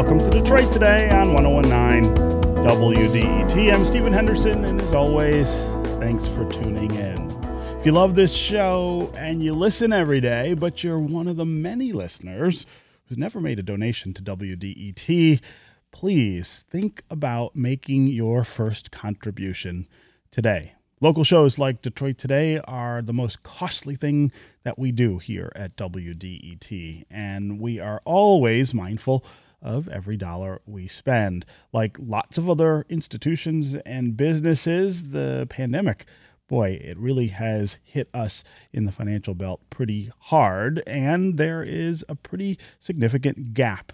welcome to Detroit Today on 1019 WDET. I'm Stephen Henderson, and as always, thanks for tuning in. If you love this show and you listen every day, but you're one of the many listeners who's never made a donation to WDET, please think about making your first contribution today. Local shows like Detroit Today are the most costly thing that we do here at WDET, and we are always mindful of every dollar we spend. Like lots of other institutions and businesses, the pandemic, boy, it really has hit us in the financial belt pretty hard, and there is a pretty significant gap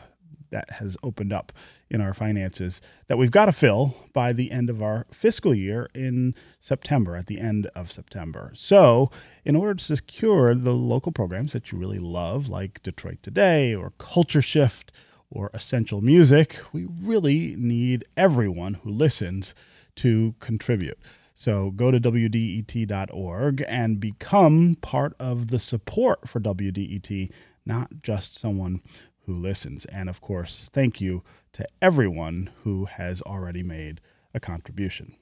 that has opened up in our finances that we've got to fill by the end of our fiscal year in September, at the end of September. So, in order to secure the local programs that you really love, like Detroit Today or Culture Shift or Essential Music, we really need everyone who listens to contribute. So go to WDET.org and become part of the support for WDET, not just someone who listens. And of course, thank you to everyone who has already made a contribution.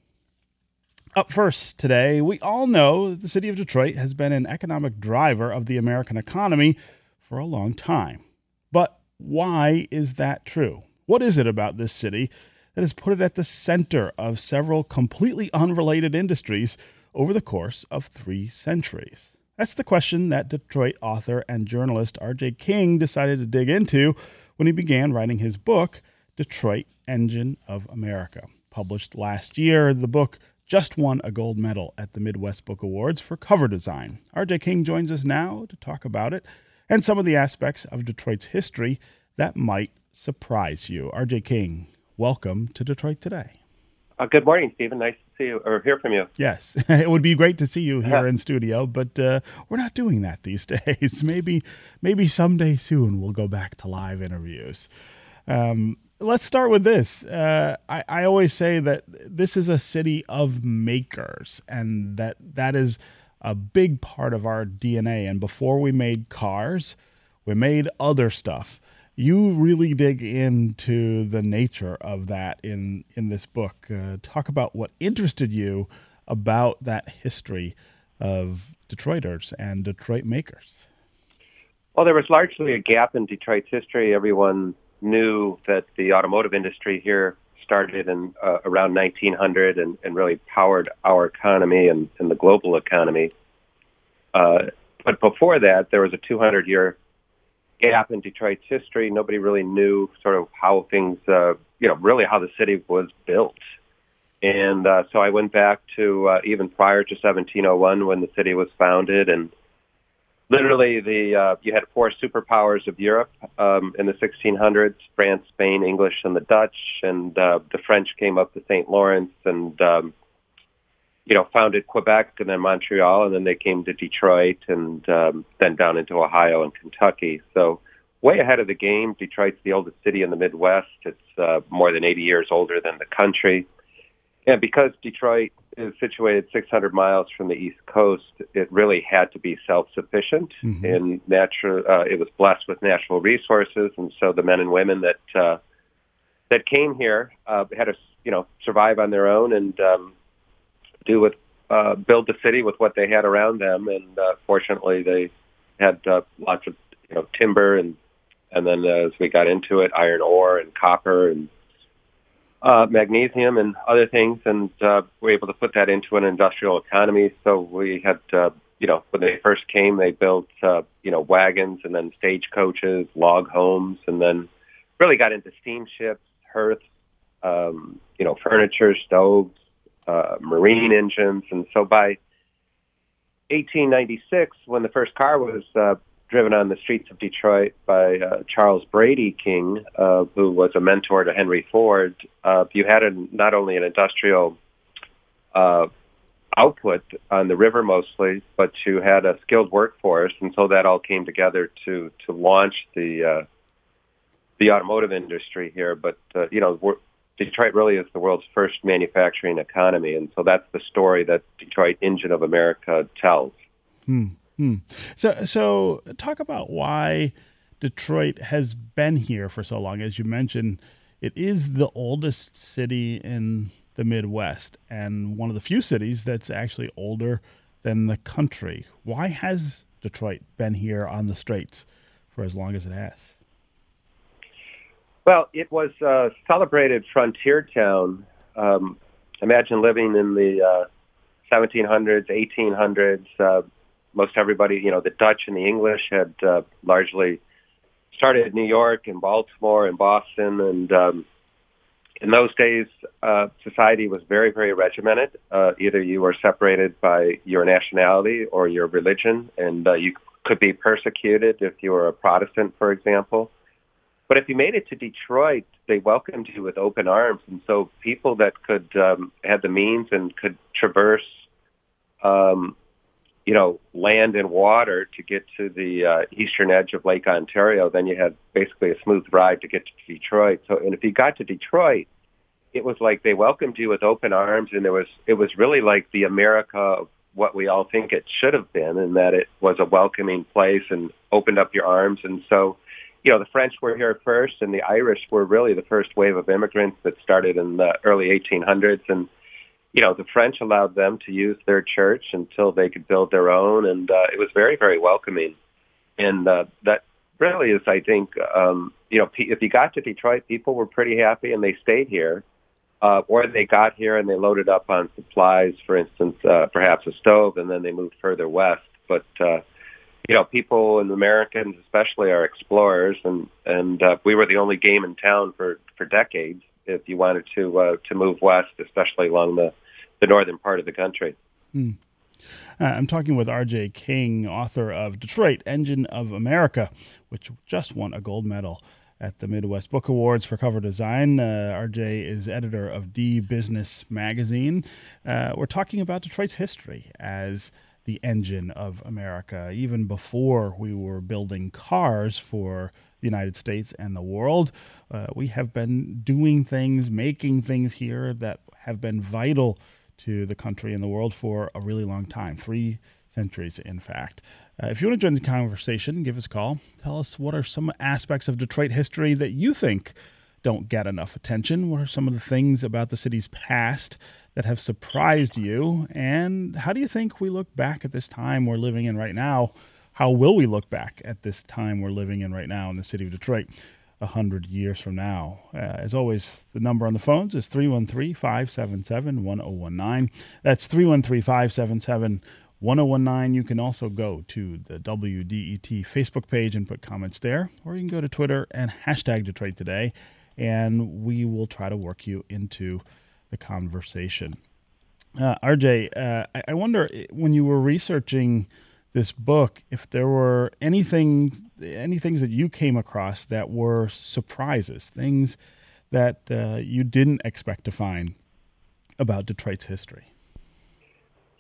Up first today, we all know that the city of Detroit has been an economic driver of the American economy for a long time. But why is that true? What is it about this city that has put it at the center of several completely unrelated industries over the course of three centuries? That's the question that Detroit author and journalist R.J. King decided to dig into when he began writing his book, Detroit Engine of America. Published last year, the book just won a gold medal at the Midwest Book Awards for cover design. R.J. King joins us now to talk about it and some of the aspects of Detroit's history that might surprise you. R.J. King, welcome to Detroit Today. Uh, good morning, Stephen. Nice to see you or hear from you. Yes, it would be great to see you here in studio, but uh, we're not doing that these days. maybe, maybe someday soon we'll go back to live interviews. Um, let's start with this. Uh, I, I always say that this is a city of makers, and that that is a big part of our DNA. And before we made cars, we made other stuff you really dig into the nature of that in in this book. Uh, talk about what interested you about that history of Detroiters and Detroit makers. Well, there was largely a gap in Detroit's history. Everyone knew that the automotive industry here started in uh, around 1900 and, and, really powered our economy and, and the global economy. Uh, but before that, there was a 200 year gap in Detroit's history. Nobody really knew sort of how things, uh, you know, really how the city was built. And uh, so I went back to uh, even prior to 1701 when the city was founded, and literally the uh, you had four superpowers of Europe um, in the 1600s: France, Spain, English, and the Dutch. And uh, the French came up the St. Lawrence and um, you know, founded Quebec and then Montreal, and then they came to Detroit and um, then down into Ohio and Kentucky. So way ahead of the game. Detroit's the oldest city in the Midwest. It's uh, more than 80 years older than the country. And because Detroit is situated 600 miles from the East Coast, it really had to be self-sufficient mm-hmm. in natural. Uh, it was blessed with natural resources, and so the men and women that uh, that came here uh, had to, you know, survive on their own and um, do with uh, build the city with what they had around them, and uh, fortunately they had uh, lots of you know timber and and then uh, as we got into it, iron ore and copper and uh, magnesium and other things, and uh, we were able to put that into an industrial economy. So we had, uh, you know, when they first came, they built, uh, you know, wagons and then stagecoaches, log homes, and then really got into steamships, hearths, um, you know, furniture, stoves, uh, marine engines. And so by 1896, when the first car was uh, driven on the streets of Detroit by uh, Charles Brady King, uh, who was a mentor to Henry Ford, uh, you had a, not only an industrial uh, output on the river mostly, but you had a skilled workforce, and so that all came together to to launch the uh, the automotive industry here. But uh, you know, Detroit really is the world's first manufacturing economy, and so that's the story that Detroit Engine of America tells. Hmm. Hmm. So, so talk about why Detroit has been here for so long. As you mentioned, it is the oldest city in the Midwest and one of the few cities that's actually older than the country. Why has Detroit been here on the straits for as long as it has? Well, it was a celebrated frontier town. Um, imagine living in the uh, 1700s, 1800s. Uh, most everybody, you know, the Dutch and the English had uh, largely started New York and Baltimore and Boston, and um, in those days, uh, society was very, very regimented. Uh, either you were separated by your nationality or your religion, and uh, you could be persecuted if you were a Protestant, for example. But if you made it to Detroit, they welcomed you with open arms, and so people that could um, had the means and could traverse, um, you know, land and water to get to the uh, eastern edge of Lake Ontario, then you had basically a smooth ride to get to Detroit. So, and if you got to Detroit, it was like they welcomed you with open arms, and there was it was really like the America of what we all think it should have been, and that it was a welcoming place and opened up your arms, and so you know, the French were here first, and the Irish were really the first wave of immigrants that started in the early 1800s. And you know, the French allowed them to use their church until they could build their own, and uh, it was very, very welcoming. And uh, that really is, I think, um, you know, if you got to Detroit, people were pretty happy, and they stayed here. Uh, or they got here and they loaded up on supplies, for instance, uh, perhaps a stove, and then they moved further west. But uh, you know, people and Americans especially are explorers, and and uh, we were the only game in town for for decades. If you wanted to uh, to move west, especially along the the northern part of the country. Hmm. Uh, I'm talking with R.J. King, author of Detroit Engine of America, which just won a gold medal at the Midwest Book Awards for cover design. Uh, RJ is editor of DBusiness Magazine. Uh, we're talking about Detroit's history as the engine of America. Even before we were building cars for the United States and the world, uh, we have been doing things, making things here that have been vital to the country and the world for a really long time three centuries, in fact. Uh, if you want to join the conversation, give us a call. Tell us what are some aspects of Detroit history that you think don't get enough attention? What are some of the things about the city's past that have surprised you? And how do you think we look back at this time we're living in right now? How will we look back at this time we're living in right now in the city of Detroit? A hundred years from now. Uh, as always, the number on the phones is 313-577-1019. That's 313-577-1019. You can also go to the WDET Facebook page and put comments there, or you can go to Twitter and hashtag Detroit Today and we will try to work you into the conversation. Uh, RJ, uh, I, I wonder when you were researching this book if there were anything any things that you came across that were surprises, things that uh, you didn't expect to find about Detroit's history.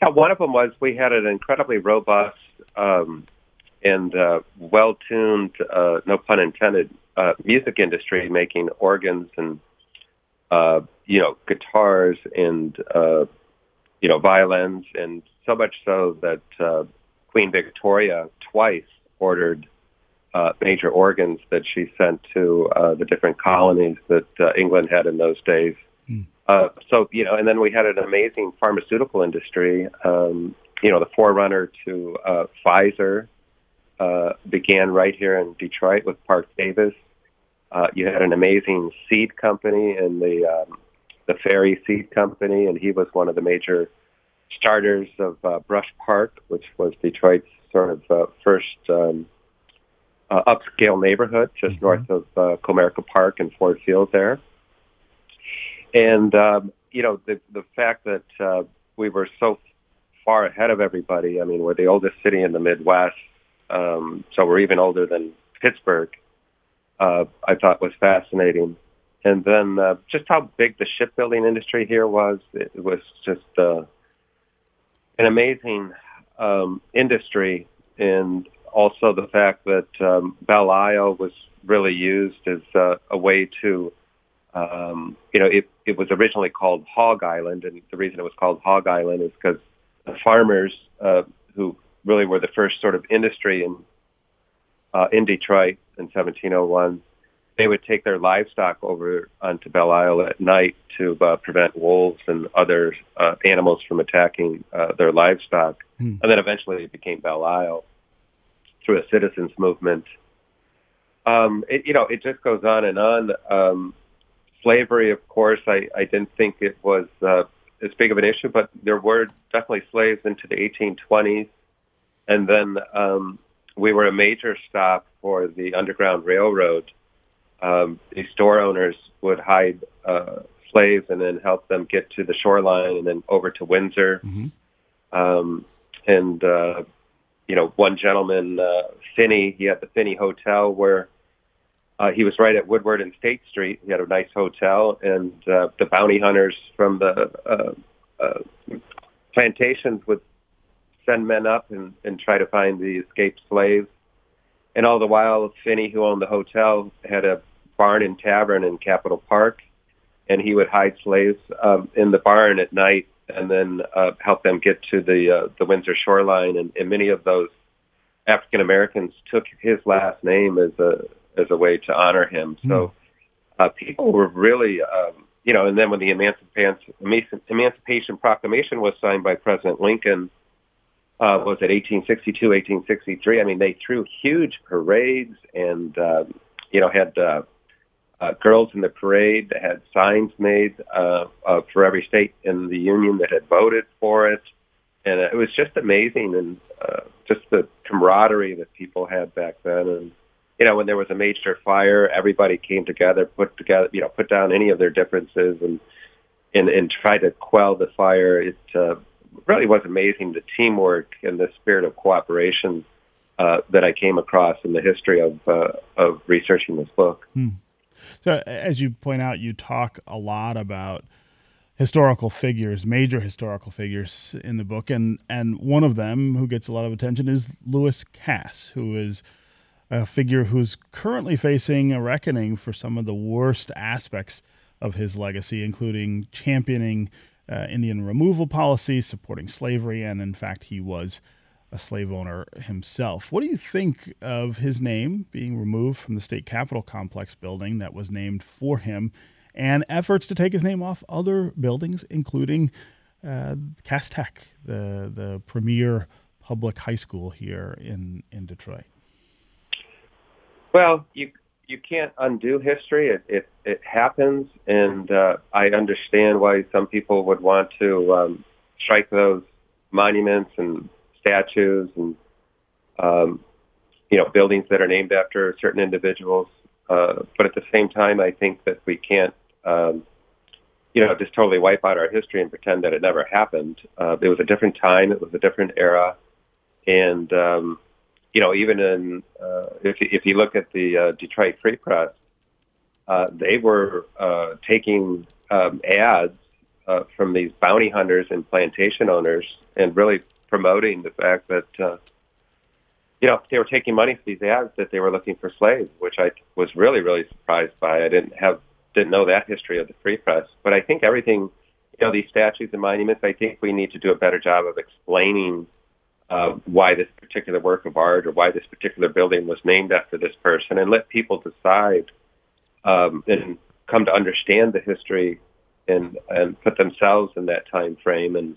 Yeah, one of them was we had an incredibly robust um, and uh, well-tuned, uh, no pun intended, uh, music industry making organs and uh, you know guitars and uh, you know violins and so much so that Queen Victoria twice ordered uh, major organs that she sent to uh, the different colonies that uh, England had in those days. Mm. Uh, so you know, and then we had an amazing pharmaceutical industry. Um, you know, the forerunner to uh, Pfizer uh, began right here in Detroit with Park Davis. Uh, you had an amazing seed company in the um, the Ferry Seed Company, and he was one of the major starters of uh, Brush Park, which was Detroit's sort of uh, first um, uh, upscale neighborhood, just mm-hmm. north of uh, Comerica Park and Ford Field there. And um, you know the the fact that uh, we were so far ahead of everybody. I mean, we're the oldest city in the Midwest, um, so we're even older than Pittsburgh uh, I thought was fascinating. And then uh, just how big the shipbuilding industry here was. It was just uh, an amazing um, industry, and also the fact that um, Belle Isle was really used as uh, a way to, um, you know, it, it was originally called Hog Island, and the reason it was called Hog Island is because the farmers uh, who really were the first sort of industry in uh, in Detroit in 1701, they would take their livestock over onto Belle Isle at night to uh, prevent wolves and other uh, animals from attacking uh, their livestock. Hmm. And then eventually it became Belle Isle through a citizens movement. Um, it, you know, it just goes on and on. Um, slavery, of course, I, I didn't think it was uh, as big of an issue, but there were definitely slaves into the 1820s. And then um, we were a major stop for the Underground Railroad um, the store owners would hide uh, slaves and then help them get to the shoreline and then over to Windsor. Mm-hmm. Um, and, uh, you know, one gentleman, uh, Finney, he had the Finney Hotel where uh, he was right at Woodward and State Street. He had a nice hotel, and uh, the bounty hunters from the uh, uh, plantations would send men up and, and try to find the escaped slaves. And all the while, Finney, who owned the hotel, had a barn and tavern in Capitol Park, and he would hide slaves um, in the barn at night and then uh, help them get to the uh, the Windsor shoreline. And, and many of those African Americans took his last name as a as a way to honor him. Mm. So uh, people were really, um, you know. And then when the Emancipation Emancipation Proclamation was signed by President Lincoln uh, was it 1862, 1863? I mean, they threw huge parades and, uh, you know, had uh, uh, girls in the parade that had signs made uh, uh, for every state in the union that had voted for it. And it was just amazing and uh, just the camaraderie that people had back then. And, you know, when there was a major fire, everybody came together, put together, you know, put down any of their differences and, and, and try to quell the fire. It, uh, really was amazing the teamwork and the spirit of cooperation uh, that I came across in the history of uh, of researching this book. Hmm. So, as you point out, you talk a lot about historical figures, major historical figures in the book, and and one of them who gets a lot of attention is Lewis Cass, who is a figure who's currently facing a reckoning for some of the worst aspects of his legacy, including championing uh, Indian removal policy, supporting slavery, and in fact, he was a slave owner himself. What do you think of his name being removed from the state capitol complex building that was named for him, and efforts to take his name off other buildings, including uh, Cass Tech, the the premier public high school here in in Detroit? Well, you you can't undo history. It it, it happens, and uh, I understand why some people would want to um, strike those monuments and statues and um, you know buildings that are named after certain individuals. Uh, but at the same time, I think that we can't um, you know just totally wipe out our history and pretend that it never happened. Uh, it was a different time. It was a different era, and um, you know, even in uh, if if you look at the uh, Detroit Free Press, uh, they were uh, taking um, ads uh, from these bounty hunters and plantation owners, and really promoting the fact that uh, you know they were taking money for these ads that they were looking for slaves, which I was really really surprised by. I didn't have didn't know that history of the Free Press, but I think everything, you know, these statues and monuments. I think we need to do a better job of explaining uh, why this particular work of art or why this particular building was named after this person, and let people decide um, and come to understand the history and and put themselves in that time frame. And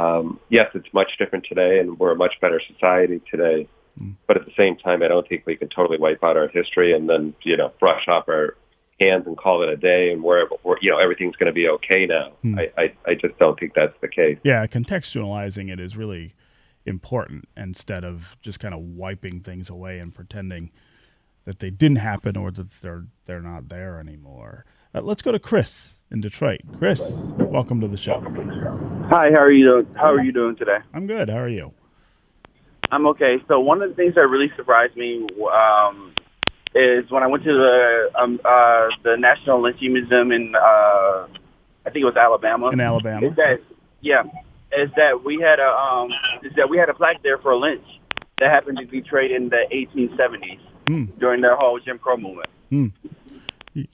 um, yes, it's much different today, and we're a much better society today. Mm. But at the same time, I don't think we can totally wipe out our history and then you know brush off our hands and call it a day and where, where you know everything's going to be okay now. Mm. I, I I just don't think that's the case. Yeah, contextualizing it is really important instead of just kind of wiping things away and pretending that they didn't happen or that they're they're not there anymore. Uh, let's go to Chris in Detroit. Chris, welcome to the show. Hi, how are you doing? How are you doing today? I'm good. How are you? I'm okay. So one of the things that really surprised me um, is when I went to the um, uh, the National Lynching Museum in uh, I think it was Alabama. In Alabama. Is that yeah? is that we had a um, is that we had a plaque there for a lynch that happened to Detroit in the 1870s mm. during the whole Jim Crow movement. Mm.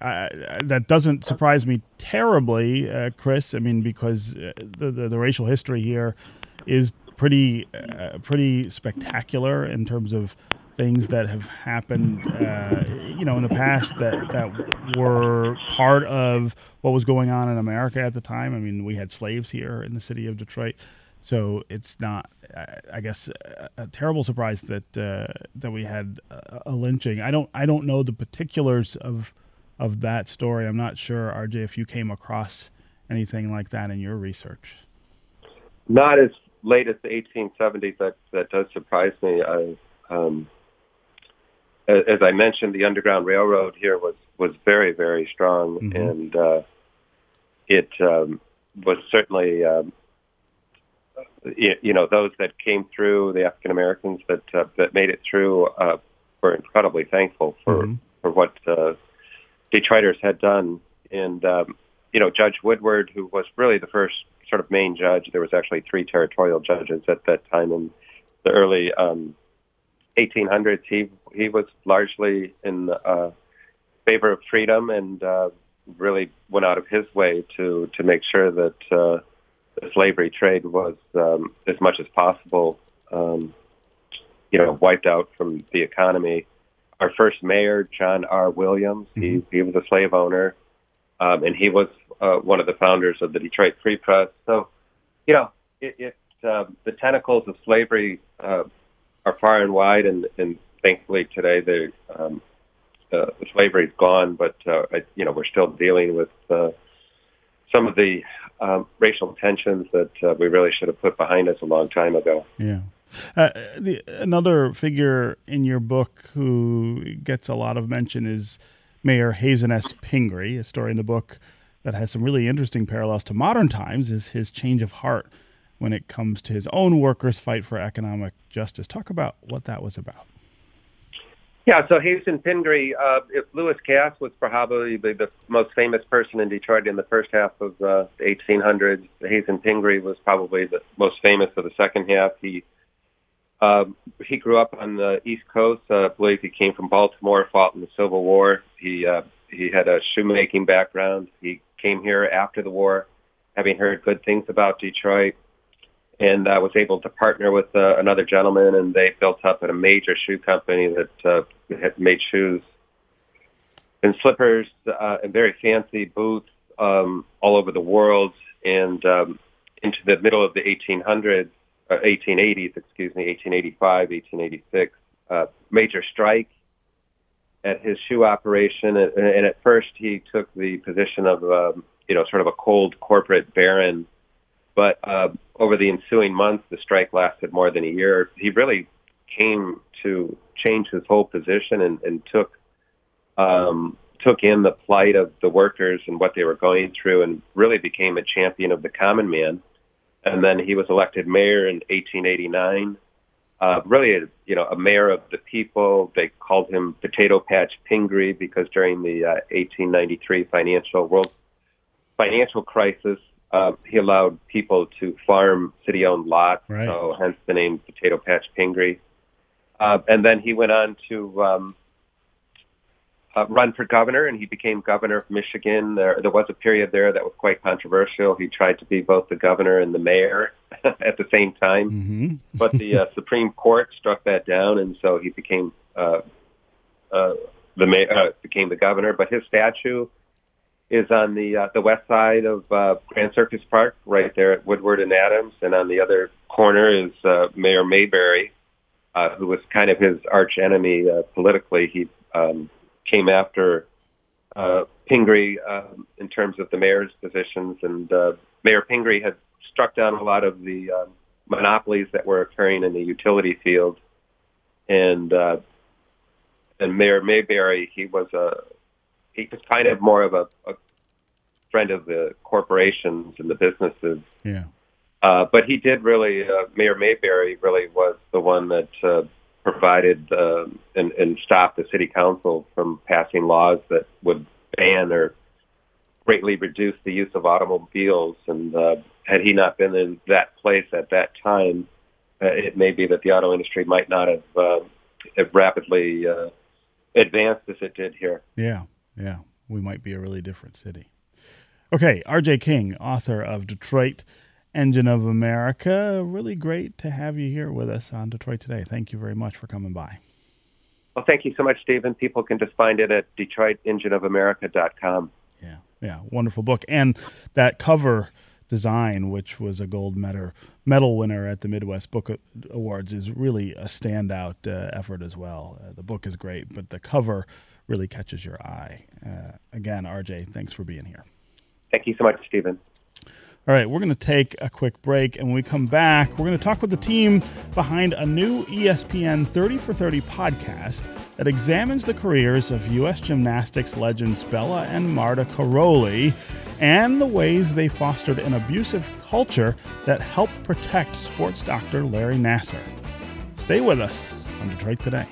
Uh, that doesn't surprise me terribly, uh, Chris. I mean, because uh, the, the, the racial history here is pretty uh, pretty spectacular in terms of things that have happened, uh, you know, in the past that that were part of what was going on in America at the time. I mean, we had slaves here in the city of Detroit, so it's not, I guess, a terrible surprise that uh, that we had a lynching. I don't I don't know the particulars of of that story. I'm not sure, RJ, if you came across anything like that in your research. Not as late as the 1870s. That that does surprise me. I, um, as I mentioned, the Underground Railroad here was was very very strong, mm-hmm. and uh, it um, was certainly. Um, you, know those that came through the African Americans that uh, that made it through uh, were incredibly thankful for mm-hmm. for what uh, Detroiters had done, and um, you know Judge Woodward, who was really the first sort of main judge. There was actually three territorial judges at that time in the early um, 1800s. He he was largely in uh, favor of freedom and uh, really went out of his way to to make sure that uh, the slavery trade was um, as much as possible, um, you know, wiped out from the economy. Our first mayor, John R. Williams, mm-hmm. he he was a slave owner, um, and he was uh, one of the founders of the Detroit Free Press. So, you know, it, it uh, the tentacles of slavery uh, are far and wide, and, and thankfully today the um, uh, the slavery is gone, but uh, you know we're still dealing with uh, some of the um, racial tensions that uh, we really should have put behind us a long time ago. Yeah. Uh, the, another figure in your book who gets a lot of mention is Mayor Hazen S. Pingree. A story in the book that has some really interesting parallels to modern times is his change of heart when it comes to his own workers' fight for economic justice. Talk about what that was about. Yeah, so Hazen Pingree, uh, if Lewis Cass was probably the, most famous person in Detroit in the first half of uh, the 1800s, Hazen Pingree was probably the most famous of the second half. He um, he grew up on the East Coast. Uh, I believe he came from Baltimore, fought in the Civil War. He uh, he had a shoemaking background. He came here after the war, having heard good things about Detroit, and I was able to partner with uh, another gentleman, and they built up a major shoe company that uh, had made shoes and slippers uh, and very fancy boots um, all over the world. And um, into the middle of the 1800s, uh, 1880s, excuse me, 1885, 1886, uh, major strike at his shoe operation, and, and at first he took the position of um, you know sort of a cold corporate baron. But uh, over the ensuing months, the strike lasted more than a year. He really came to change his whole position and, and took um, took in the plight of the workers and what they were going through, and really became a champion of the common man. And then he was elected mayor in 1889 uh, really, a, you know, a mayor of the people. They called him Potato Patch Pingree because during the uh, 1893 financial world financial crisis, uh, he allowed people to farm city-owned lots. Right. So hence the name Potato Patch Pingree. Uh, and then he went on to um, uh, run for governor, and he became governor of Michigan. There, there was a period there that was quite controversial. He tried to be both the governor and the mayor at the same time, mm-hmm. but the uh, Supreme Court struck that down, and so he became uh, uh, the mayor, uh, became the governor. But his statue is on the uh, the west side of uh, Grand Circus Park, right there at Woodward and Adams, and on the other corner is uh, Mayor Maybury, uh, who was kind of his arch enemy uh, politically. He um, came after uh, Pingree uh, in terms of the mayor's positions, and uh, Mayor Pingree had struck down a lot of the uh, monopolies that were occurring in the utility field, and uh, and Mayor Maybury, he was a he was kind of more of a, a friend of the corporations and the businesses. Yeah. Uh, but he did really, uh, Mayor Maybury really was the one that uh, provided uh, and, and stopped the city council from passing laws that would ban or greatly reduce the use of automobiles. And uh, had he not been in that place at that time, uh, it may be that the auto industry might not have, uh, have rapidly uh, advanced as it did here. Yeah, yeah. We might be a really different city. Okay, RJ King, author of Detroit Engine of America. Really great to have you here with us on Detroit Today. Thank you very much for coming by. Well, thank you so much, Stephen. People can just find it at DetroitEngineOfAmerica.com. Yeah, yeah, wonderful book. And that cover design, which was a gold medal medal winner at the Midwest Book Awards, is really a standout uh, effort as well. Uh, the book is great, but the cover really catches your eye. Uh, again, RJ, thanks for being here. Thank you so much, Stephen. All right, we're going to take a quick break, and when we come back, we're going to talk with the team behind a new ESPN 30 for 30 podcast that examines the careers of U.S. gymnastics legends Bela and Marta Karolyi and the ways they fostered an abusive culture that helped protect sports doctor Larry Nassar. Stay with us on Detroit Today.